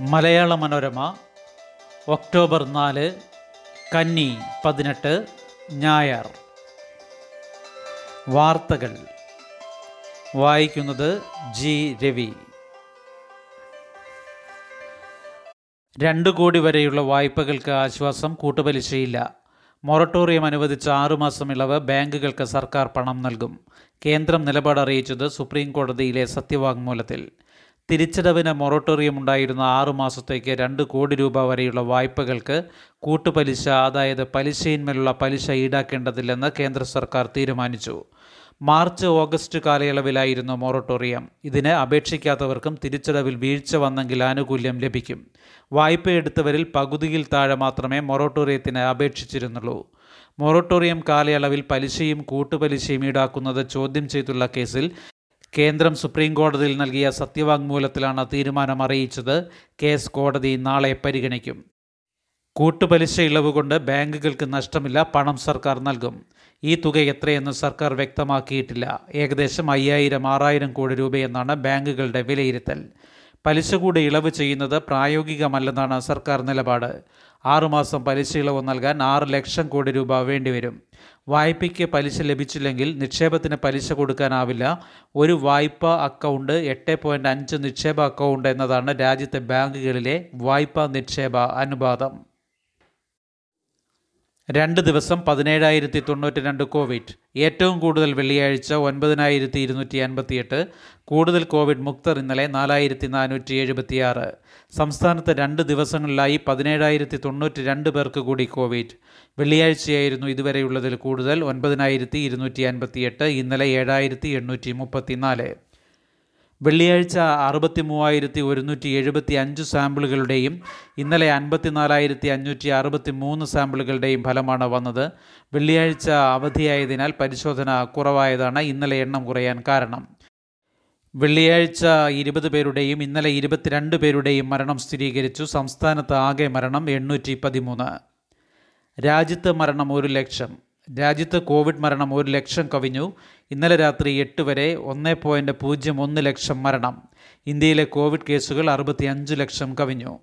Malayala Manorama October നാല് കന്നി പതിനെട്ട് ഞായർ. വാർത്തകൾ. വായിക്കുന്നത് ജി രവി. രണ്ട് കോടി വരെയുള്ള വായ്പകൾക്ക് ആശ്വാസം കൂട്ടുപലിശയില്ല. മൊറട്ടോറിയം അനുവദിച്ച ആറുമാസം ഇളവ് ബാങ്കുകൾക്ക് സർക്കാർ പണം നൽകും. കേന്ദ്രം നിലപാട് അറിയിച്ചത് സുപ്രീം കോടതിയിലെ സത്യവാങ്മൂലത്തിൽ. തിരിച്ചടവിന് മൊറട്ടോറിയം ഉണ്ടായിരുന്ന ആറു മാസത്തേക്ക് രണ്ട് കോടി രൂപ വരെയുള്ള വായ്പകൾക്ക് കൂട്ടുപലിശ അതായത് പലിശയിന്മേലുള്ള പലിശ ഈടാക്കേണ്ടതില്ലെന്ന് കേന്ദ്ര സർക്കാർ തീരുമാനിച്ചു. മാർച്ച് ഓഗസ്റ്റ് കാലയളവിലായിരുന്നു മൊറട്ടോറിയം. ഇതിന് അപേക്ഷിക്കാത്തവർക്കും തിരിച്ചടവിൽ വീഴ്ച വന്നെങ്കിൽ ആനുകൂല്യം ലഭിക്കും. വായ്പയെടുത്തവരിൽ പകുതിയിൽ താഴെ മാത്രമേ മൊറട്ടോറിയത്തിന് അപേക്ഷിച്ചിരുന്നുള്ളൂ. മൊറട്ടോറിയം കാലയളവിൽ പലിശയും കൂട്ടുപലിശയും ഈടാക്കുന്നത് ചോദ്യം ചെയ്തുള്ള കേസിൽ കേന്ദ്രം സുപ്രീം കോടതിയിൽ നൽകിയ സത്യവാങ്മൂലത്തിലാണ് തീരുമാനം അറിയിച്ചത്. കേസ് കോടതി നാളെ പരിഗണിക്കും. കൂട്ടുപലിശ ഇളവ് കൊണ്ട് ബാങ്കുകൾക്ക് നഷ്ടമില്ല പണം സർക്കാർ നൽകും. ഈ തുക എത്രയെന്ന് സർക്കാർ വ്യക്തമാക്കിയിട്ടില്ല. ഏകദേശം അയ്യായിരം ആറായിരം കോടി രൂപയെന്നാണ് ബാങ്കുകളുടെ വിലയിരുത്തൽ. പലിശ കൂടെ ഇളവ് ചെയ്യുന്നത് പ്രായോഗികമല്ലെന്നാണ് സർക്കാർ നിലപാട്. ആറുമാസം പലിശ ഇളവ് നൽകാൻ ആറ് ലക്ഷം കോടി രൂപ വേണ്ടിവരും. വായ്പയ്ക്ക് പലിശ ലഭിച്ചില്ലെങ്കിൽ നിക്ഷേപത്തിന് പലിശ കൊടുക്കാനാവില്ല. ഒരു വായ്പ അക്കൗണ്ട് എട്ട് പോയിന്റ് അഞ്ച് നിക്ഷേപ അക്കൗണ്ട് എന്നതാണ് രാജ്യത്തെ ബാങ്കുകളിലെ വായ്പാ നിക്ഷേപ അനുപാതം. രണ്ട് ദിവസം പതിനേഴായിരത്തി തൊണ്ണൂറ്റി രണ്ട് കോവിഡ്. ഏറ്റവും കൂടുതൽ വെള്ളിയാഴ്ച ഒൻപതിനായിരത്തി ഇരുന്നൂറ്റി അൻപത്തിയെട്ട് കൂടുതൽ കോവിഡ് മുക്തർ ഇന്നലെ നാലായിരത്തി നാനൂറ്റി എഴുപത്തിയാറ് സംസ്ഥാനത്ത് രണ്ട് ദിവസങ്ങളിലായി പതിനേഴായിരത്തി തൊണ്ണൂറ്റി രണ്ട് പേർക്ക് കൂടി കോവിഡ്. വെള്ളിയാഴ്ചയായിരുന്നു ഇതുവരെയുള്ളതിൽ കൂടുതൽ ഒൻപതിനായിരത്തി ഇരുന്നൂറ്റി അൻപത്തിയെട്ട് ഇന്നലെ ഏഴായിരത്തി എണ്ണൂറ്റി മുപ്പത്തിനാല് വെള്ളിയാഴ്ച അറുപത്തി മൂവായിരത്തി ഒരുന്നൂറ്റി എഴുപത്തി അഞ്ച് സാമ്പിളുകളുടെയും ഇന്നലെ അൻപത്തിനാലായിരത്തി അഞ്ഞൂറ്റി അറുപത്തി മൂന്ന് സാമ്പിളുകളുടെയും ഫലമാണ് വന്നത്. വെള്ളിയാഴ്ച അവധിയായതിനാൽ പരിശോധന കുറവായതാണ് ഇന്നലെ എണ്ണം കുറയാൻ കാരണം. വെള്ളിയാഴ്ച ഇരുപത് പേരുടെയും ഇന്നലെ ഇരുപത്തിരണ്ട് പേരുടെയും മരണം സ്ഥിരീകരിച്ചു. സംസ്ഥാനത്ത് ആകെ മരണം എണ്ണൂറ്റി പതിമൂന്ന് രാജ്യത്ത് മരണം ഒരു ലക്ഷം. രാജ്യത്ത് കോവിഡ് മരണം ഒരു ലക്ഷം കവിഞ്ഞു. ഇന്നലെ രാത്രി എട്ട് വരെ ഒന്ന് പോയിന്റ് പൂജ്യം ഒന്ന് ലക്ഷം മരണം. ഇന്ത്യയിലെ കോവിഡ് കേസുകൾ അറുപത്തി അഞ്ച് ലക്ഷം കവിഞ്ഞു.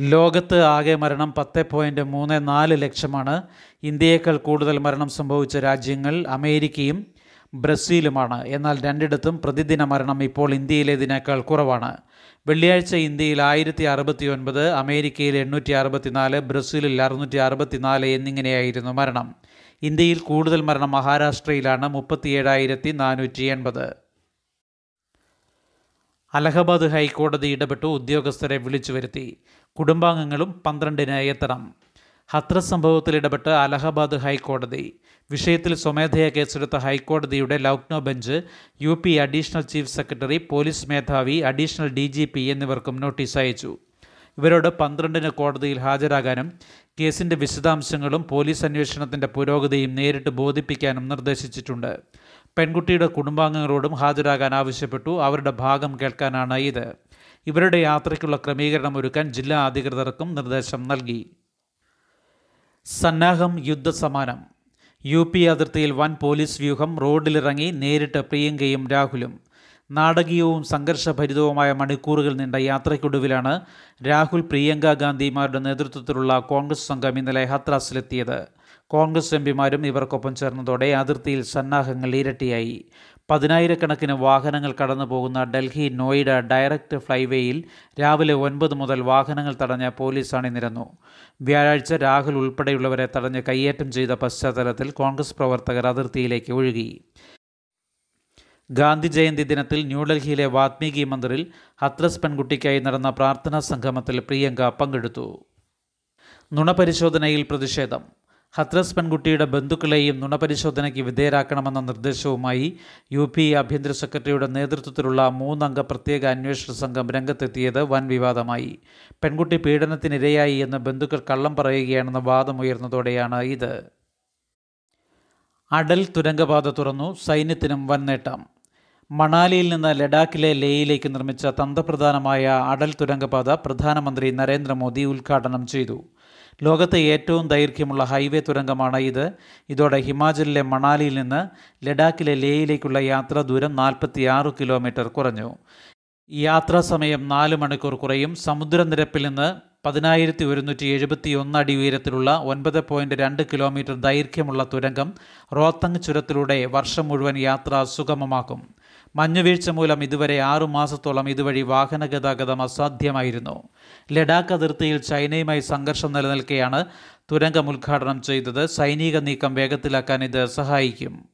ലോകത്ത് ആകെ മരണം പത്ത് പോയിന്റ് മൂന്ന് നാല് ലക്ഷമാണ്. ഇന്ത്യയേക്കാൾ കൂടുതൽ മരണം സംഭവിച്ച രാജ്യങ്ങൾ അമേരിക്കയും ബ്രസീലുമാണ്. എന്നാൽ രണ്ടിടത്തും പ്രതിദിന മരണം ഇപ്പോൾ ഇന്ത്യയിലേതിനേക്കാൾ കുറവാണ്. വെള്ളിയാഴ്ച ഇന്ത്യയിൽ ആയിരത്തി അറുപത്തി ഒൻപത് അമേരിക്കയിൽ എണ്ണൂറ്റി അറുപത്തിനാല് ബ്രസീലിൽ അറുന്നൂറ്റി അറുപത്തിനാല് എന്നിങ്ങനെയായിരുന്നു മരണം. ഇന്ത്യയിൽ കൂടുതൽ മരണം മഹാരാഷ്ട്രയിലാണ് മുപ്പത്തിയേഴായിരത്തി നാനൂറ്റി എൺപത് അലഹബാദ് ഹൈക്കോടതി ഇടപെട്ടു ഉദ്യോഗസ്ഥരെ വിളിച്ചു വരുത്തി. കുടുംബാംഗങ്ങളും പന്ത്രണ്ടിന് എത്തണം. ഹത്രസ് സംഭവത്തിൽ ഇടപെട്ട് അലഹബാദ് ഹൈക്കോടതി. വിഷയത്തിൽ സ്വമേധയാ കേസെടുത്ത ഹൈക്കോടതിയുടെ Lucknow bench U P additional chief secretary police മേധാവി അഡീഷണൽ ഡി ജി പി എന്നിവർക്കും നോട്ടീസ് അയച്ചു. ഇവരോട് പന്ത്രണ്ടിന് കോടതിയിൽ ഹാജരാകാനും കേസിന്റെ വിശദാംശങ്ങളും പോലീസ് അന്വേഷണത്തിന്റെ പുരോഗതിയും നേരിട്ട് ബോധിപ്പിക്കാനും നിർദ്ദേശിച്ചിട്ടുണ്ട്. പെൺകുട്ടിയുടെ കുടുംബാംഗങ്ങളോടും ഹാജരാകാൻ ആവശ്യപ്പെട്ടു. അവരുടെ ഭാഗം കേൾക്കാനാണ് ഇത്. ഇവരുടെ യാത്രയ്ക്കുള്ള ക്രമീകരണം ഒരുക്കാൻ ജില്ലാ അധികൃതർക്കും നിർദ്ദേശം നൽകി. സന്നാഹം യുദ്ധസമാനം. യു പി അതിർത്തിയിൽ വൻ പോലീസ് വ്യൂഹം റോഡിലിറങ്ങി നേരിട്ട് പ്രിയങ്കയും രാഹുലും. നാടകീയവും സംഘർഷഭരിതവുമായ മണിക്കൂറുകൾ നീണ്ട യാത്രയ്ക്കൊടുവിലാണ് രാഹുൽ പ്രിയങ്ക ഗാന്ധിമാരുടെ നേതൃത്വത്തിലുള്ള കോൺഗ്രസ് സംഘം ഇന്നലെ ഹത്രാസിലെത്തിയത്. കോൺഗ്രസ് എംപിമാരും ഇവർക്കൊപ്പം ചേർന്നതോടെ അതിർത്തിയിൽ സന്നാഹങ്ങൾ ഇരട്ടിയായി. പതിനായിരക്കണക്കിന് വാഹനങ്ങൾ കടന്നു പോകുന്ന ഡൽഹി നോയിഡ ഡയറക്റ്റ് ഫ്ലൈവേയിൽ രാവിലെ ഒൻപത് മുതൽ വാഹനങ്ങൾ തടഞ്ഞ പോലീസ് അണിനിരന്നു വ്യാഴാഴ്ച രാഹുൽ ഉൾപ്പെടെയുള്ളവരെ തടഞ്ഞ് കയ്യേറ്റം ചെയ്ത പശ്ചാത്തലത്തിൽ കോൺഗ്രസ് പ്രവർത്തകർ അതിർത്തിയിലേക്ക് ഒഴുകി. ഗാന്ധി ജയന്തി ദിനത്തിൽ ന്യൂഡൽഹിയിലെ വാത്മീകി മന്ദിറിൽ ഹത്രസ് പെൺകുട്ടിക്കായി നടന്ന പ്രാർത്ഥനാ സംഗമത്തിൽ പ്രിയങ്ക പങ്കെടുത്തു. നുണപരിശോധനയിൽ പ്രതിഷേധം. ഹത്രസ് പെൺകുട്ടിയുടെ ബന്ധുക്കളെയും നുണപരിശോധനയ്ക്ക് വിധേയരാക്കണമെന്ന നിർദ്ദേശവുമായി യു പി ആഭ്യന്തര സെക്രട്ടറിയുടെ നേതൃത്വത്തിലുള്ള മൂന്നംഗ പ്രത്യേക അന്വേഷണ സംഘം രംഗത്തെത്തിയത് വൻ വിവാദമായി. പെൺകുട്ടി പീഡനത്തിനിരയായി എന്ന് ബന്ധുക്കൾ കള്ളം പറയുകയാണെന്ന വാദമുയർന്നതോടെയാണ് ഇത്. അടൽ തുരങ്കപാത തുറന്നു സൈന്യത്തിനും വൻ നേട്ടം മണാലിയിൽ നിന്ന് ലഡാക്കിലെ ലേയിലേക്ക് നിർമ്മിച്ച തന്ത്രപ്രധാനമായ അടൽ തുരങ്കപാത പ്രധാനമന്ത്രി നരേന്ദ്രമോദി ഉദ്ഘാടനം ചെയ്തു. ലോകത്തെ ഏറ്റവും ദൈർഘ്യമുള്ള ഹൈവേ തുരങ്കമാണ് ഇത്. ഇതോടെ ഹിമാചലിലെ മണാലിയിൽ നിന്ന് ലഡാക്കിലെ ലേയിലേക്കുള്ള യാത്രാ ദൂരം നാൽപ്പത്തി കിലോമീറ്റർ കുറഞ്ഞു. യാത്രാ സമയം നാല് മണിക്കൂർ കുറയും. സമുദ്രനിരപ്പിൽ നിന്ന് പതിനായിരത്തി ഒരുന്നൂറ്റി എഴുപത്തി ഒന്ന് അടി ഉയരത്തിലുള്ള ഒൻപത് പോയിന്റ് രണ്ട് കിലോമീറ്റർ ദൈർഘ്യമുള്ള തുരങ്കം റോത്തങ് ചുരത്തിലൂടെ വർഷം മുഴുവൻ യാത്ര സുഗമമാക്കും. മഞ്ഞുവീഴ്ച മൂലം ഇതുവരെ ആറു മാസത്തോളം ഇതുവഴി വാഹന ഗതാഗതം അസാധ്യമായിരുന്നു. ലഡാക്ക് അതിർത്തിയിൽ ചൈനയുമായി സംഘർഷം നിലനിൽക്കെയാണ് തുരങ്കം ഉദ്ഘാടനം ചെയ്തത്. സൈനിക നീക്കം വേഗത്തിലാക്കാൻ ഇത് സഹായിക്കും.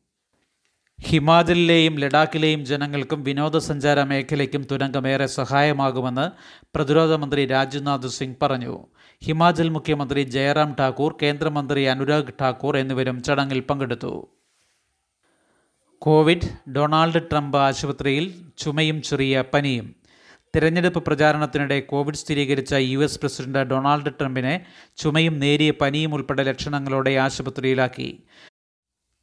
ഹിമാചലിലെയും ലഡാക്കിലെയും ജനങ്ങൾക്കും വിനോദസഞ്ചാര മേഖലയ്ക്കും തുരങ്കമേറെ സഹായമാകുമെന്ന് പ്രതിരോധ മന്ത്രി രാജ്നാഥ് സിംഗ് പറഞ്ഞു. ഹിമാചൽ മുഖ്യമന്ത്രി ജയറാം ഠാക്കൂർ കേന്ദ്രമന്ത്രി അനുരാഗ് ഠാക്കൂർ എന്നിവരും ചടങ്ങിൽ പങ്കെടുത്തു. കോവിഡ് ഡൊണാൾഡ് ട്രംപ് ആശുപത്രിയിൽ ചുമയും ചെറിയ പനിയും. തിരഞ്ഞെടുപ്പ് പ്രചാരണത്തിനിടെ കോവിഡ് സ്ഥിരീകരിച്ച യു എസ് പ്രസിഡന്റ് ഡൊണാൾഡ് ട്രംപിനെ ചുമയും നേരിയ പനിയും ഉൾപ്പെടെ ലക്ഷണങ്ങളോടെ ആശുപത്രിയിലാക്കി.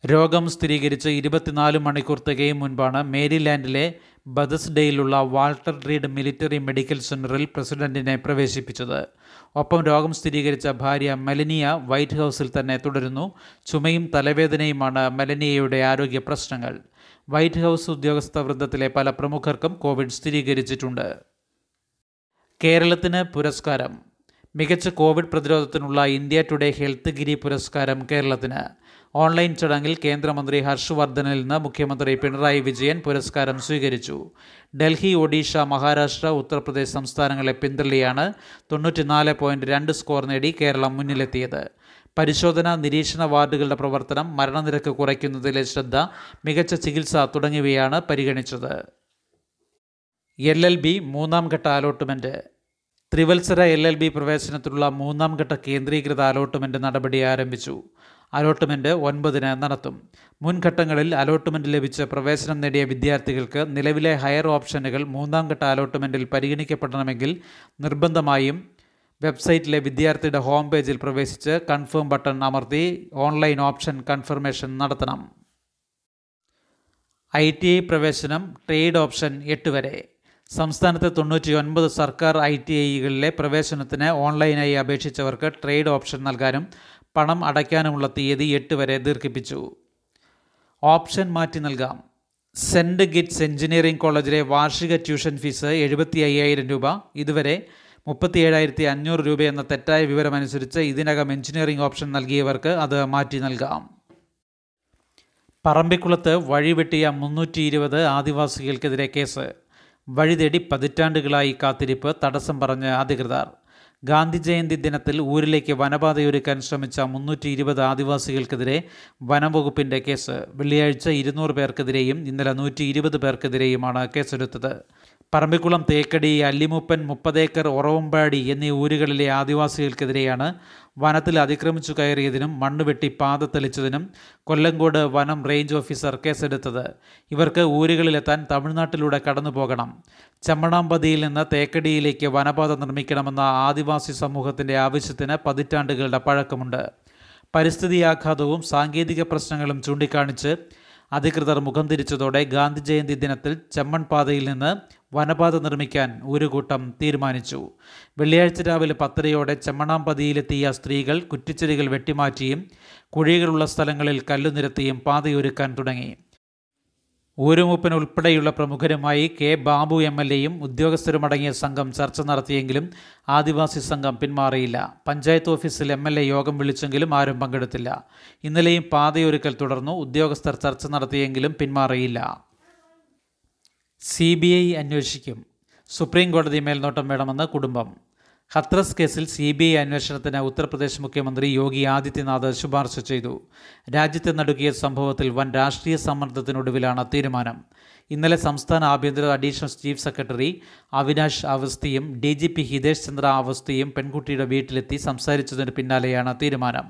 രോഗം സ്ഥിരീകരിച്ച് ഇരുപത്തിനാല് മണിക്കൂർ തികയും മുൻപാണ് മേരിലാൻഡിലെ ബദസ്ഡേയിലുള്ള വാൾട്ടർ റീഡ് മിലിറ്ററി മെഡിക്കൽ സെന്ററിൽ പ്രസിഡന്റിനെ പ്രവേശിപ്പിച്ചത്. ഒപ്പം രോഗം സ്ഥിരീകരിച്ച ഭാര്യ മെലനിയ വൈറ്റ് ഹൗസിൽ തന്നെ തുടരുന്നു. ചുമയും തലവേദനയുമാണ് മെലനിയയുടെ ആരോഗ്യ പ്രശ്നങ്ങൾ. വൈറ്റ് ഹൗസ് ഉദ്യോഗസ്ഥ വൃന്ദത്തിലെ പല പ്രമുഖർക്കും കോവിഡ് സ്ഥിരീകരിച്ചിട്ടുണ്ട്. കേരളത്തിന് പുരസ്കാരം. മികച്ച കോവിഡ് പ്രതിരോധത്തിനുള്ള ഇന്ത്യ ടുഡേ ഹെൽത്ത് ഗിരി പുരസ്കാരം കേരളത്തിന്. ഓൺലൈൻ ചടങ്ങിൽ കേന്ദ്രമന്ത്രി ഹർഷ് വർദ്ധനിൽ നിന്ന് മുഖ്യമന്ത്രി പിണറായി വിജയൻ പുരസ്കാരം സ്വീകരിച്ചു. ഡൽഹി ഒഡീഷ മഹാരാഷ്ട്ര ഉത്തർപ്രദേശ് സംസ്ഥാനങ്ങളെ പിന്തള്ളിയാണ് തൊണ്ണൂറ്റിനാല് രണ്ട് സ്കോർ നേടി കേരളം മുന്നിലെത്തിയത്. പരിശോധന നിരീക്ഷണ വാർഡുകളുടെ പ്രവർത്തനം മരണനിരക്ക് കുറയ്ക്കുന്നതിലെ ശ്രദ്ധ മികച്ച ചികിത്സ തുടങ്ങിയവയാണ് പരിഗണിച്ചത്. എൽ എൽ ബി മൂന്നാം ഘട്ട അലോട്ട്മെന്റ് ത്രിവത്സര എൽ എൽ ബി പ്രവേശനത്തിലുള്ള മൂന്നാം ഘട്ട കേന്ദ്രീകൃത അലോട്ട്മെന്റ് നടപടി ആരംഭിച്ചു. അലോട്ട്മെന്റ് ഒൻപതിന് നടത്തും. മുൻഘട്ടങ്ങളിൽ അലോട്ട്മെന്റ് ലഭിച്ച് പ്രവേശനം നേടിയ വിദ്യാർത്ഥികൾക്ക് നിലവിലെ ഹയർ ഓപ്ഷനുകൾ മൂന്നാം ഘട്ട അലോട്ട്മെന്റിൽ പരിഗണിക്കപ്പെടണമെങ്കിൽ നിർബന്ധമായും വെബ്സൈറ്റിലെ വിദ്യാർത്ഥിയുടെ ഹോം പേജിൽ പ്രവേശിച്ച് കൺഫേം ബട്ടൺ അമർത്തി ഓൺലൈൻ ഓപ്ഷൻ കൺഫർമേഷൻ നടത്തണം. ഐ ടി ഐ പ്രവേശനം ട്രേഡ് ഓപ്ഷൻ എട്ട് വരെ. സംസ്ഥാനത്തെ തൊണ്ണൂറ്റി ഒൻപത് സർക്കാർ ഐ ടി ഐകളിലെ പ്രവേശനത്തിന് ഓൺലൈനായി അപേക്ഷിച്ചവർക്ക് ട്രേഡ് ഓപ്ഷൻ നൽകാനും പണം അടയ്ക്കാനുമുള്ള തീയതി എട്ട് വരെ ദീർഘിപ്പിച്ചു. ഓപ്ഷൻ മാറ്റി നൽകാം. സെന്റ് ഗിറ്റ്സ് എഞ്ചിനീയറിംഗ് കോളേജിലെ വാർഷിക ട്യൂഷൻ ഫീസ് എഴുപത്തി അയ്യായിരം രൂപ. ഇതുവരെ മുപ്പത്തി ഏഴായിരത്തി അഞ്ഞൂറ് രൂപ എന്ന തെറ്റായ വിവരമനുസരിച്ച് ഇതിനകം എഞ്ചിനീയറിംഗ് ഓപ്ഷൻ നൽകിയവർക്ക് അത് മാറ്റി നൽകാം. പറമ്പിക്കുളത്ത് വഴി വെട്ടിയ മുന്നൂറ്റി ഇരുപത് ആദിവാസികൾക്കെതിരെ കേസ്. വഴിതേടി പതിറ്റാണ്ടുകളായി കാത്തിരിപ്പ് തടസ്സം പറഞ്ഞ് അധികൃതർ. ഗാന്ധി ജയന്തി ദിനത്തിൽ ഊരിലേക്ക് വനപാതയൊരുക്കാൻ ശ്രമിച്ച മുന്നൂറ്റി ഇരുപത് ആദിവാസികൾക്കെതിരെ വനംവകുപ്പിന്റെ കേസ് വെള്ളിയാഴ്ച ഇരുന്നൂറ് പേർക്കെതിരെയും ഇന്നലെ നൂറ്റി ഇരുപത് പേർക്കെതിരെയുമാണ് കേസെടുത്തത്. പറമ്പിക്കുളം തേക്കടി അല്ലിമുപ്പൻ മുപ്പതേക്കർ ഉറവമ്പാടി എന്നീ ഊരുകളിലെ ആദിവാസികൾക്കെതിരെയാണ് വനത്തിൽ അതിക്രമിച്ചു കയറിയതിനും മണ്ണ് വെട്ടി പാത തെളിച്ചതിനും കൊല്ലങ്കോട് വനം റേഞ്ച് ഓഫീസർ കേസെടുത്തത്. ഇവർക്ക് ഊരുകളിലെത്താൻ തമിഴ്നാട്ടിലൂടെ കടന്നു പോകണം. ചെമ്മണാമ്പതിയിൽ നിന്ന് തേക്കടിയിലേക്ക് വനപാത നിർമ്മിക്കണമെന്ന ആദിവാസി സമൂഹത്തിന്റെ ആവശ്യത്തിന് പതിറ്റാണ്ടുകളുടെ പഴക്കമുണ്ട്. പരിസ്ഥിതി ആഘാതവും സാങ്കേതിക പ്രശ്നങ്ങളും ചൂണ്ടിക്കാണിച്ച് അധികൃതർ മുഖം തിരിച്ചതോടെ ഗാന്ധി ജയന്തി ദിനത്തിൽ ചെമ്മൺ പാതയിൽ നിന്ന് വനപാത നിർമ്മിക്കാൻ ഒരു കൂട്ടം തീരുമാനിച്ചു. വെള്ളിയാഴ്ച രാവിലെ പത്തരയോടെ ചെമ്മണാമ്പതിയിലെത്തിയ സ്ത്രീകൾ കുറ്റിച്ചെടികൾ വെട്ടിമാറ്റിയും കുഴികളുള്ള സ്ഥലങ്ങളിൽ കല്ലു നിരത്തിയും പാതയൊരുക്കാൻ തുടങ്ങി. ഊരുമൂപ്പൻ ഉൾപ്പെടെയുള്ള പ്രമുഖരുമായി കെ ബാബു എം എൽ എയും ഉദ്യോഗസ്ഥരുമടങ്ങിയ സംഘം ചർച്ച നടത്തിയെങ്കിലും ആദിവാസി സംഘം പിന്മാറിയില്ല. പഞ്ചായത്ത് ഓഫീസിൽ എം എൽ എ യോഗം വിളിച്ചെങ്കിലും ആരും പങ്കെടുത്തില്ല. ഇന്നലെയും പാതയൊരുക്കൽ തുടർന്നു ഉദ്യോഗസ്ഥർ ചർച്ച നടത്തിയെങ്കിലും പിന്മാറിയില്ല. സി ബി ഐ അന്വേഷിക്കും. സുപ്രീം കോടതി മേൽനോട്ടം വേണമെന്ന് കുടുംബം. ഹത്രസ് കേസിൽ സി ബി ഐ അന്വേഷണത്തിന് ഉത്തർപ്രദേശ് മുഖ്യമന്ത്രി യോഗി ആദിത്യനാഥ് ശുപാർശ ചെയ്തു. രാജ്യത്തെ നടുക്കിയ സംഭവത്തിൽ വൻ രാഷ്ട്രീയ സമ്മർദ്ദത്തിനൊടുവിലാണ് തീരുമാനം. ഇന്നലെ സംസ്ഥാന ആഭ്യന്തര അഡീഷണൽ ചീഫ് സെക്രട്ടറി അവിനാഷ് അവസ്ഥയും D G P Hitesh Chandra അവസ്ഥയും പെൺകുട്ടിയുടെ വീട്ടിലെത്തി സംസാരിച്ചതിന് പിന്നാലെയാണ് തീരുമാനം.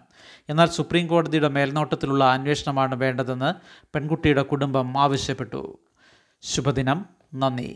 എന്നാൽ സുപ്രീം കോടതിയുടെ മേൽനോട്ടത്തിലുള്ള അന്വേഷണമാണ് വേണ്ടതെന്ന് പെൺകുട്ടിയുടെ കുടുംബം ആവശ്യപ്പെട്ടു. ശുഭദിനം. നന്ദി.